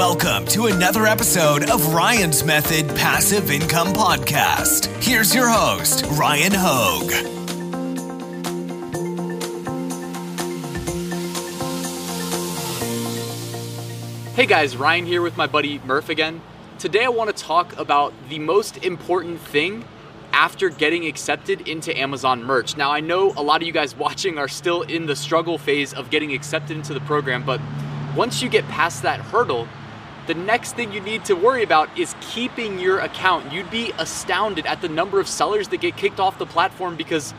Welcome to another episode of Ryan's Method Passive Income Podcast. Here's your host, Ryan Hogue. Hey guys, Ryan here with my buddy Murph again. Today I want to talk about the most important thing after getting accepted into Amazon merch. Now, I know a lot of you guys watching are still in the struggle phase of getting accepted into the program, but once you get past that hurdle, the next thing you need to worry about is keeping your account. You'd be astounded at the number of sellers that get kicked off the platform because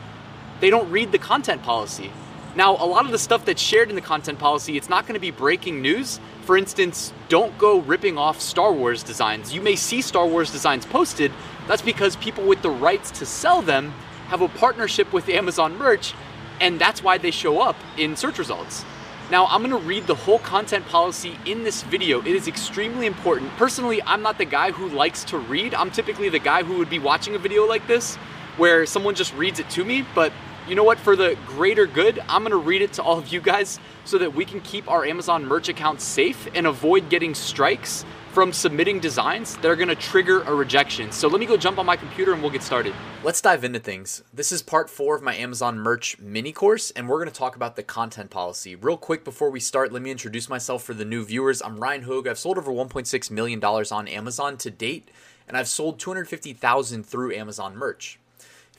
they don't read the content policy. Now, a lot of the stuff that's shared in the content policy, it's not going to be breaking news. For instance, don't go ripping off Star Wars designs. You may see Star Wars designs posted. That's because people with the rights to sell them have a partnership with Amazon merch, and that's why they show up in search results. Now, I'm gonna read the whole content policy in this video. It is extremely important. Personally, I'm not the guy who likes to read. I'm typically the guy who would be watching a video like this where someone just reads it to me, but you know what? For the greater good, I'm gonna read it to all of you guys so that we can keep our Amazon merch account safe and avoid getting strikes from submitting designs that are gonna trigger a rejection. So let me go jump on my computer and we'll get started. Let's dive into things. This is part four of my Amazon merch mini course, and we're gonna talk about the content policy. Real quick before we start, let me introduce myself for the new viewers. I'm Ryan Hogue. I've sold over $1.6 million on Amazon to date, and I've sold 250,000 through Amazon merch.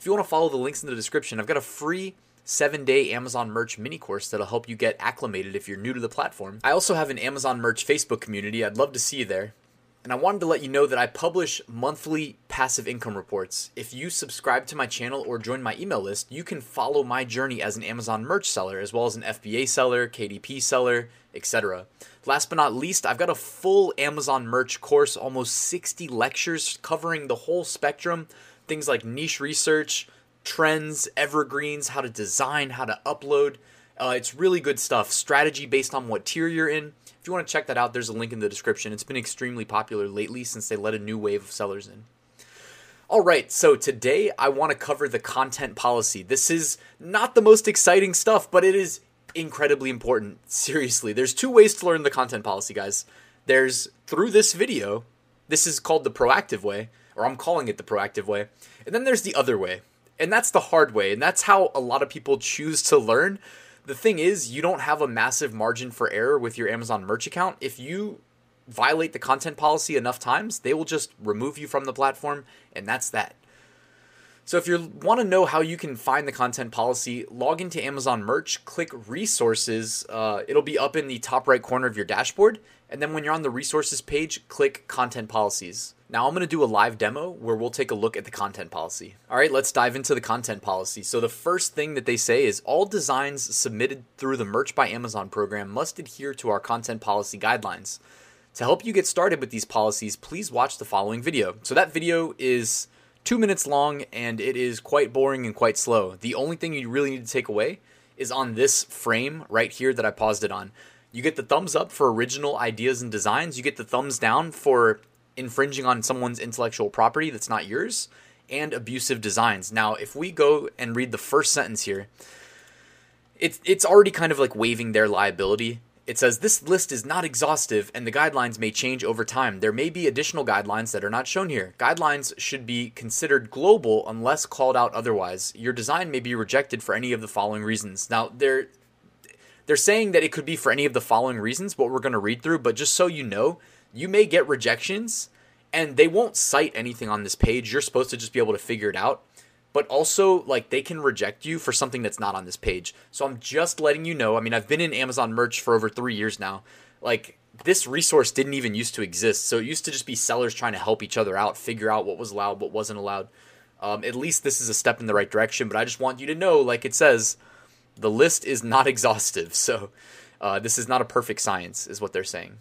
If you wanna follow the links in the description, I've got a free seven day Amazon merch mini course that'll help you get acclimated if you're new to the platform. I also have an Amazon merch Facebook community. I'd love to see you there. And I wanted to let you know that I publish monthly passive income reports. If you subscribe to my channel or join my email list, you can follow my journey as an Amazon merch seller, as well as an FBA seller, KDP seller, etc. Last but not least, I've got a full Amazon merch course, almost 60 lectures covering the whole spectrum things like niche research, trends, evergreens, how to design, how to upload. Uh, it's really good stuff. Strategy based on what tier you're in. If you want to check that out, there's a link in the description. It's been extremely popular lately since they let a new wave of sellers in. All right, so today I want to cover the content policy. This is not the most exciting stuff, but it is incredibly important. Seriously, there's two ways to learn the content policy, guys. There's through this video. This is called the proactive way, or I'm calling it the proactive way. And then there's the other way, and that's the hard way, and that's how a lot of people choose to learn. The thing is, you don't have a massive margin for error with your Amazon merch account. If you violate the content policy enough times, they will just remove you from the platform, and that's that. So if you want to know how you can find the content policy, log into Amazon Merch, click Resources. Uh, it'll be up in the top right corner of your dashboard, and then when you're on the Resources page, click Content Policies. Now I'm going to do a live demo where we'll take a look at the content policy. All right, let's dive into the content policy. So the first thing that they say is all designs submitted through the Merch by Amazon program must adhere to our content policy guidelines. To help you get started with these policies, please watch the following video. So that video is two minutes long and it is quite boring and quite slow. The only thing you really need to take away is on this frame right here that I paused it on. You get the thumbs up for original ideas and designs. You get the thumbs down for infringing on someone's intellectual property that's not yours, and abusive designs. Now, if we go and read the first sentence here, it's it's already kind of like waiving their liability. It says this list is not exhaustive and the guidelines may change over time. There may be additional guidelines that are not shown here. Guidelines should be considered global unless called out otherwise. Your design may be rejected for any of the following reasons. Now, they're they're saying that it could be for any of the following reasons, what we're going to read through, but just so you know, you may get rejections and they won't cite anything on this page. You're supposed to just be able to figure it out. But also, like, they can reject you for something that's not on this page. So I'm just letting you know. I mean, I've been in Amazon merch for over three years now. Like, this resource didn't even used to exist. So it used to just be sellers trying to help each other out, figure out what was allowed, what wasn't allowed. Um, at least this is a step in the right direction. But I just want you to know, like it says, the list is not exhaustive. So uh, this is not a perfect science, is what they're saying.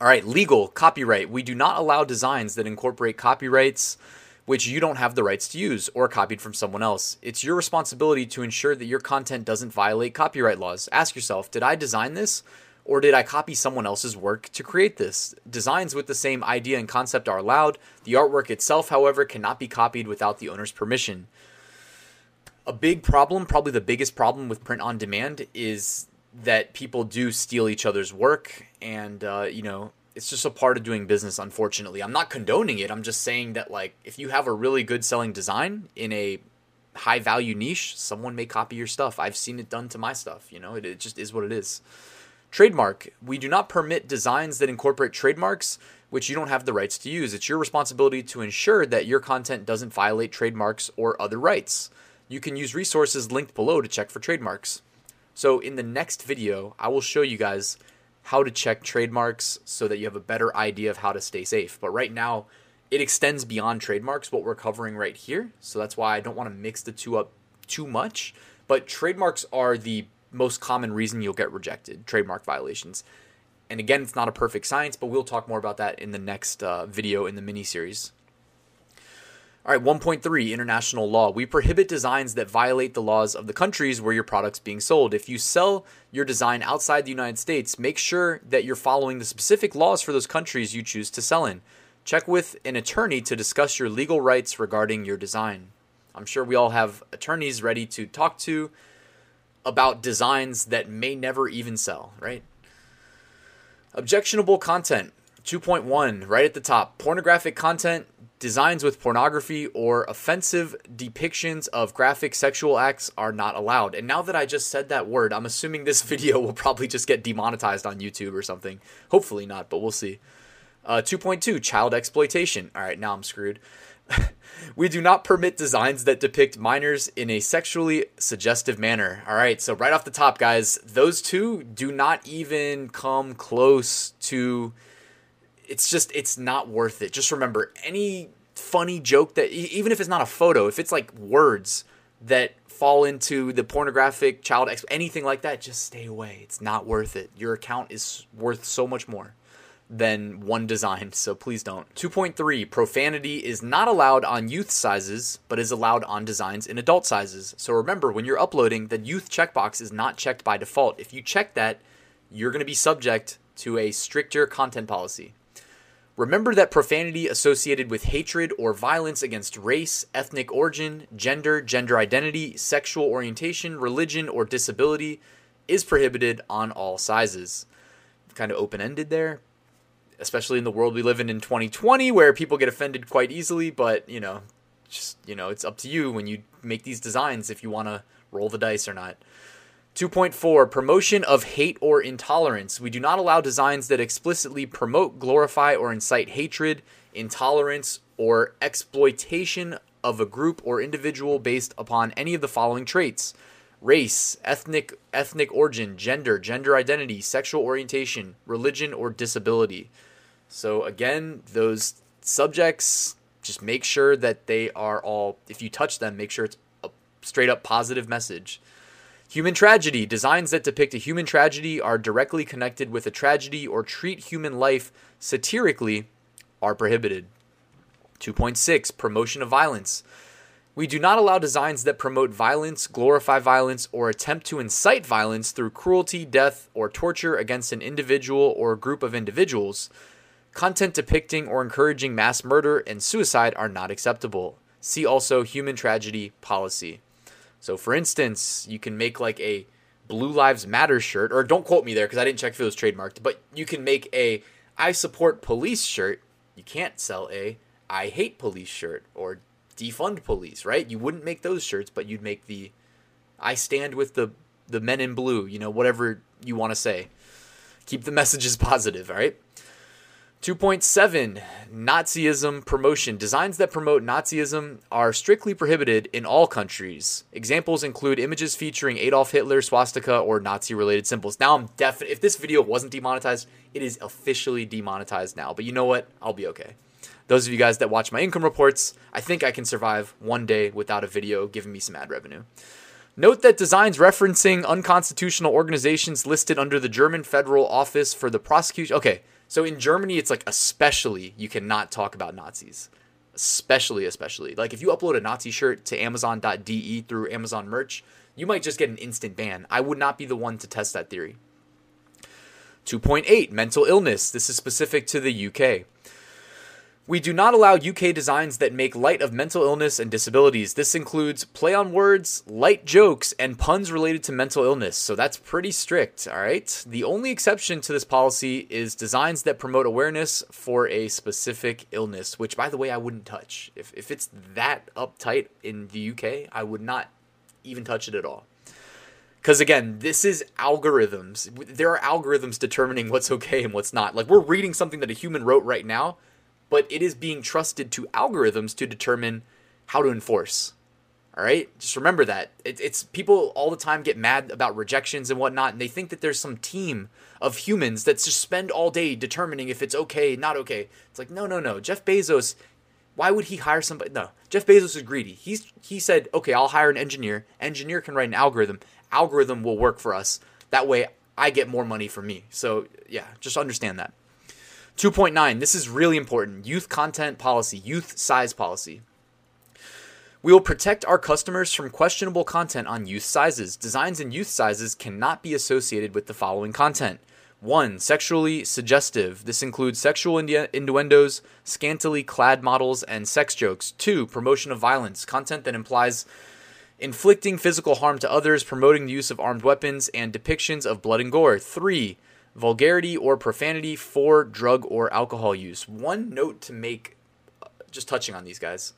All right, legal, copyright. We do not allow designs that incorporate copyrights which you don't have the rights to use or copied from someone else. It's your responsibility to ensure that your content doesn't violate copyright laws. Ask yourself, did I design this? Or did I copy someone else's work to create this? Designs with the same idea and concept are allowed. The artwork itself, however, cannot be copied without the owner's permission. A big problem, probably the biggest problem with print on demand, is that people do steal each other's work and uh, you know it's just a part of doing business unfortunately. I'm not condoning it. I'm just saying that like if you have a really good selling design in a high value niche someone may copy your stuff. I've seen it done to my stuff you know? It, it just is what it is. Trademark. We do not permit designs that incorporate trademarks which you don't have the rights to use. It's your responsibility to ensure that your content doesn't violate trademarks or other rights. You can use resources linked below to check for trademarks. So in the next video i will show you guys how to check trademarks so that you have a better idea of how to stay safe. But right now, it extends beyond trademarks, what we're covering right here. So that's why I don't want to mix the two up too much. But trademarks are the most common reason you'll get rejected trademark violations. And again, it's not a perfect science, but we'll talk more about that in the next uh, video in the mini series. All right, 1.3 international law. We prohibit designs that violate the laws of the countries where your product's being sold. If you sell your design outside the United States, make sure that you're following the specific laws for those countries you choose to sell in. Check with an attorney to discuss your legal rights regarding your design. I'm sure we all have attorneys ready to talk to about designs that may never even sell, right? Objectionable content. 2.1, right at the top. Pornographic content Designs with pornography or offensive depictions of graphic sexual acts are not allowed. And now that I just said that word, I'm assuming this video will probably just get demonetized on YouTube or something. Hopefully not, but we'll see. Uh, 2.2 Child exploitation. All right, now I'm screwed. we do not permit designs that depict minors in a sexually suggestive manner. All right, so right off the top, guys, those two do not even come close to it's just it's not worth it. Just remember any funny joke that even if it's not a photo, if it's like words that fall into the pornographic child ex- anything like that, just stay away. It's not worth it. Your account is worth so much more than one design, so please don't. 2.3 Profanity is not allowed on youth sizes, but is allowed on designs in adult sizes. So remember, when you're uploading, the youth checkbox is not checked by default. If you check that, you're going to be subject to a stricter content policy. Remember that profanity associated with hatred or violence against race, ethnic origin, gender, gender identity, sexual orientation, religion, or disability is prohibited on all sizes. Kind of open ended there, especially in the world we live in in 2020 where people get offended quite easily, but you know, just you know, it's up to you when you make these designs if you want to roll the dice or not. 2.4 Promotion of hate or intolerance. We do not allow designs that explicitly promote, glorify, or incite hatred, intolerance, or exploitation of a group or individual based upon any of the following traits race, ethnic ethnic origin, gender, gender identity, sexual orientation, religion, or disability. So again, those subjects just make sure that they are all if you touch them, make sure it's a straight up positive message. Human tragedy. Designs that depict a human tragedy are directly connected with a tragedy or treat human life satirically are prohibited. 2.6 Promotion of violence. We do not allow designs that promote violence, glorify violence, or attempt to incite violence through cruelty, death, or torture against an individual or group of individuals. Content depicting or encouraging mass murder and suicide are not acceptable. See also Human Tragedy Policy. So, for instance, you can make like a Blue Lives Matter shirt, or don't quote me there because I didn't check if it was trademarked, but you can make a I support police shirt. You can't sell a I hate police shirt or defund police, right? You wouldn't make those shirts, but you'd make the I stand with the the men in blue, you know, whatever you want to say. Keep the messages positive, all right? 2.7 Nazism promotion. Designs that promote Nazism are strictly prohibited in all countries. Examples include images featuring Adolf Hitler, swastika, or Nazi related symbols. Now, I'm definitely, if this video wasn't demonetized, it is officially demonetized now. But you know what? I'll be okay. Those of you guys that watch my income reports, I think I can survive one day without a video giving me some ad revenue. Note that designs referencing unconstitutional organizations listed under the German Federal Office for the Prosecution. Okay, so in Germany, it's like especially you cannot talk about Nazis. Especially, especially. Like if you upload a Nazi shirt to Amazon.de through Amazon merch, you might just get an instant ban. I would not be the one to test that theory. 2.8 Mental illness. This is specific to the UK. We do not allow UK designs that make light of mental illness and disabilities. This includes play on words, light jokes, and puns related to mental illness. So that's pretty strict, all right? The only exception to this policy is designs that promote awareness for a specific illness, which, by the way, I wouldn't touch. If, if it's that uptight in the UK, I would not even touch it at all. Because again, this is algorithms. There are algorithms determining what's okay and what's not. Like we're reading something that a human wrote right now but it is being trusted to algorithms to determine how to enforce. All right, just remember that it, it's people all the time get mad about rejections and whatnot, and they think that there's some team of humans that just spend all day determining if it's okay, not okay. It's like no, no, no. Jeff Bezos, why would he hire somebody? No, Jeff Bezos is greedy. He's he said, okay, I'll hire an engineer. Engineer can write an algorithm. Algorithm will work for us. That way, I get more money for me. So yeah, just understand that. 2.9, this is really important youth content policy, youth size policy. We will protect our customers from questionable content on youth sizes. Designs in youth sizes cannot be associated with the following content. 1. Sexually suggestive. This includes sexual innuendos, scantily clad models, and sex jokes. 2. Promotion of violence. Content that implies inflicting physical harm to others, promoting the use of armed weapons, and depictions of blood and gore. 3 vulgarity or profanity for drug or alcohol use. One note to make, uh, just touching on these guys.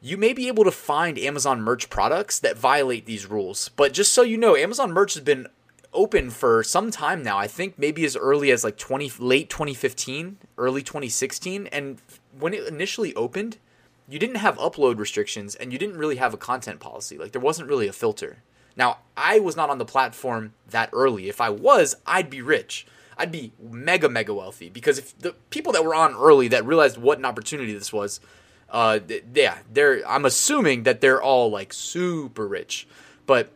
You may be able to find Amazon merch products that violate these rules, but just so you know, Amazon merch has been open for some time now. I think maybe as early as like 20 late 2015, early 2016, and when it initially opened, you didn't have upload restrictions and you didn't really have a content policy. Like there wasn't really a filter. Now, I was not on the platform that early. If I was, I'd be rich. I'd be mega, mega wealthy because if the people that were on early that realized what an opportunity this was, uh, yeah, they're. I'm assuming that they're all like super rich, but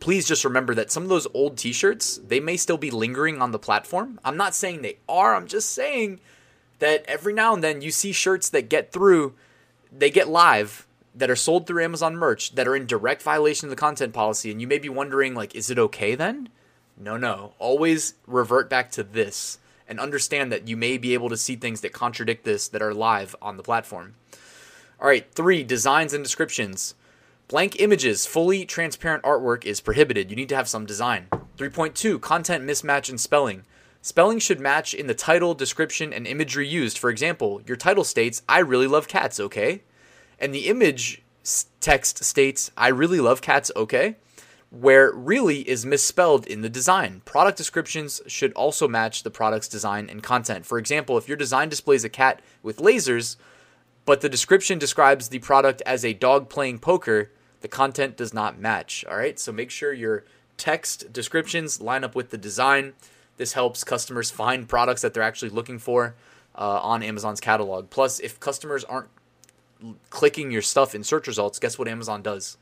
please just remember that some of those old T-shirts they may still be lingering on the platform. I'm not saying they are. I'm just saying that every now and then you see shirts that get through, they get live that are sold through Amazon merch that are in direct violation of the content policy, and you may be wondering, like, is it okay then? No, no. Always revert back to this and understand that you may be able to see things that contradict this that are live on the platform. All right, three, designs and descriptions. Blank images, fully transparent artwork is prohibited. You need to have some design. 3.2, content mismatch and spelling. Spelling should match in the title, description, and imagery used. For example, your title states, I really love cats, okay? And the image text states, I really love cats, okay? Where really is misspelled in the design. Product descriptions should also match the product's design and content. For example, if your design displays a cat with lasers, but the description describes the product as a dog playing poker, the content does not match. All right, so make sure your text descriptions line up with the design. This helps customers find products that they're actually looking for uh, on Amazon's catalog. Plus, if customers aren't clicking your stuff in search results, guess what Amazon does?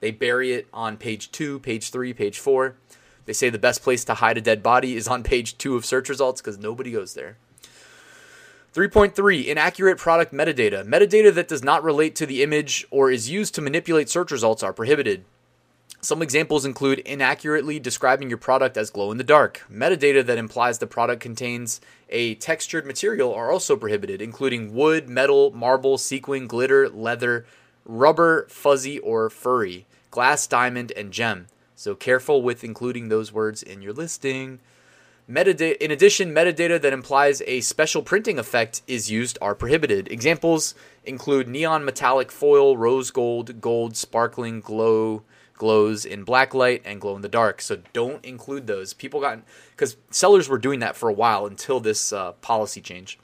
They bury it on page two, page three, page four. They say the best place to hide a dead body is on page two of search results because nobody goes there. 3.3 Inaccurate product metadata. Metadata that does not relate to the image or is used to manipulate search results are prohibited. Some examples include inaccurately describing your product as glow in the dark. Metadata that implies the product contains a textured material are also prohibited, including wood, metal, marble, sequin, glitter, leather, rubber, fuzzy, or furry, glass, diamond, and gem. So careful with including those words in your listing. Metadata, in addition, metadata that implies a special printing effect is used are prohibited. Examples include neon metallic foil, rose gold, gold, sparkling, glow, glows in black light and glow in the dark. So don't include those. People got because sellers were doing that for a while until this uh, policy change.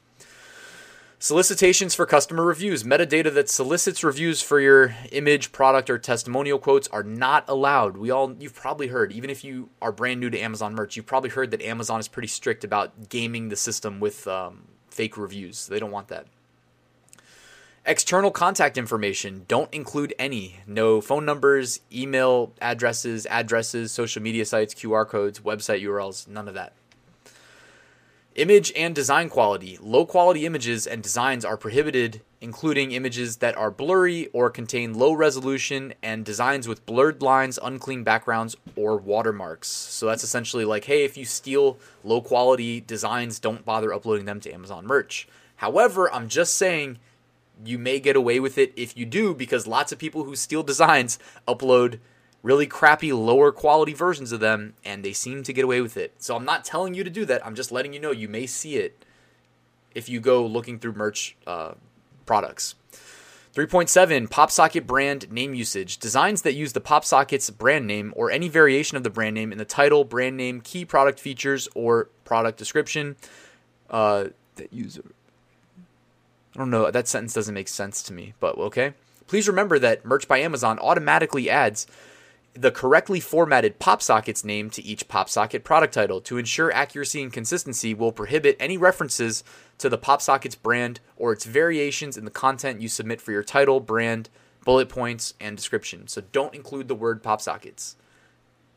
Solicitations for customer reviews. Metadata that solicits reviews for your image, product, or testimonial quotes are not allowed. We all, you've probably heard, even if you are brand new to Amazon merch, you've probably heard that Amazon is pretty strict about gaming the system with um, fake reviews. They don't want that. External contact information, don't include any. No phone numbers, email addresses, addresses, social media sites, QR codes, website URLs, none of that. Image and design quality. Low quality images and designs are prohibited, including images that are blurry or contain low resolution and designs with blurred lines, unclean backgrounds, or watermarks. So that's essentially like, hey, if you steal low quality designs, don't bother uploading them to Amazon merch. However, I'm just saying you may get away with it if you do because lots of people who steal designs upload really crappy lower quality versions of them and they seem to get away with it. So I'm not telling you to do that. I'm just letting you know you may see it if you go looking through merch uh, products. 3.7 PopSocket brand name usage. Designs that use the PopSocket's brand name or any variation of the brand name in the title, brand name, key product features, or product description. Uh, that user. I don't know. That sentence doesn't make sense to me, but okay. Please remember that Merch by Amazon automatically adds the correctly formatted PopSockets name to each PopSocket product title. To ensure accuracy and consistency, will prohibit any references to the PopSockets brand or its variations in the content you submit for your title, brand, bullet points, and description. So don't include the word PopSockets.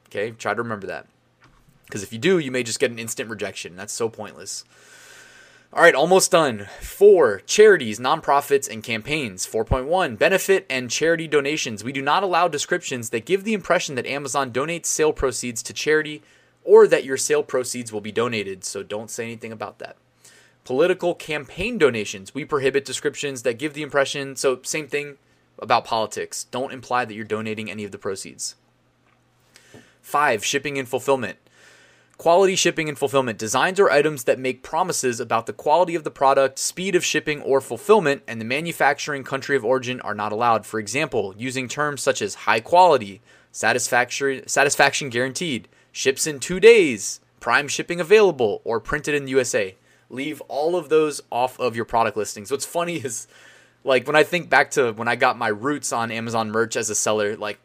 Okay, try to remember that. Because if you do, you may just get an instant rejection. That's so pointless. All right, almost done. Four, charities, nonprofits, and campaigns. 4.1, benefit and charity donations. We do not allow descriptions that give the impression that Amazon donates sale proceeds to charity or that your sale proceeds will be donated, so don't say anything about that. Political campaign donations. We prohibit descriptions that give the impression, so same thing about politics. Don't imply that you're donating any of the proceeds. Five, shipping and fulfillment. Quality shipping and fulfillment designs or items that make promises about the quality of the product, speed of shipping or fulfillment, and the manufacturing country of origin are not allowed. For example, using terms such as high quality, satisfaction, satisfaction guaranteed, ships in two days, prime shipping available, or printed in the USA. Leave all of those off of your product listings. What's funny is, like, when I think back to when I got my roots on Amazon merch as a seller, like,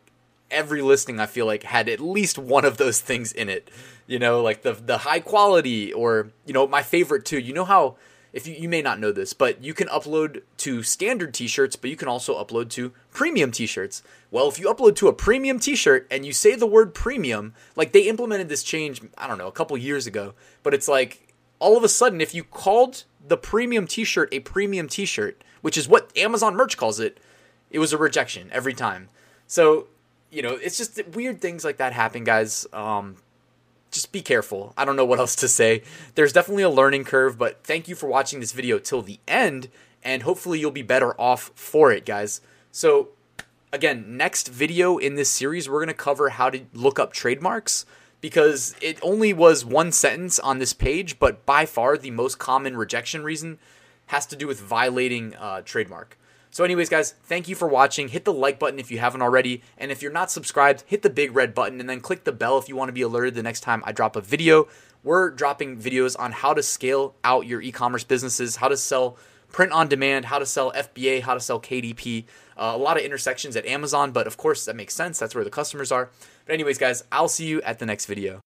every listing I feel like had at least one of those things in it. You know, like the the high quality or you know, my favorite too. You know how if you, you may not know this, but you can upload to standard t-shirts, but you can also upload to premium t-shirts. Well, if you upload to a premium t-shirt and you say the word premium, like they implemented this change, I don't know, a couple years ago, but it's like all of a sudden if you called the premium t-shirt a premium t-shirt, which is what Amazon merch calls it, it was a rejection every time. So you know, it's just weird things like that happen, guys. Um, just be careful. I don't know what else to say. There's definitely a learning curve, but thank you for watching this video till the end, and hopefully you'll be better off for it, guys. So, again, next video in this series, we're going to cover how to look up trademarks because it only was one sentence on this page, but by far the most common rejection reason has to do with violating uh, trademark. So, anyways, guys, thank you for watching. Hit the like button if you haven't already. And if you're not subscribed, hit the big red button and then click the bell if you want to be alerted the next time I drop a video. We're dropping videos on how to scale out your e commerce businesses, how to sell print on demand, how to sell FBA, how to sell KDP. Uh, a lot of intersections at Amazon, but of course, that makes sense. That's where the customers are. But, anyways, guys, I'll see you at the next video.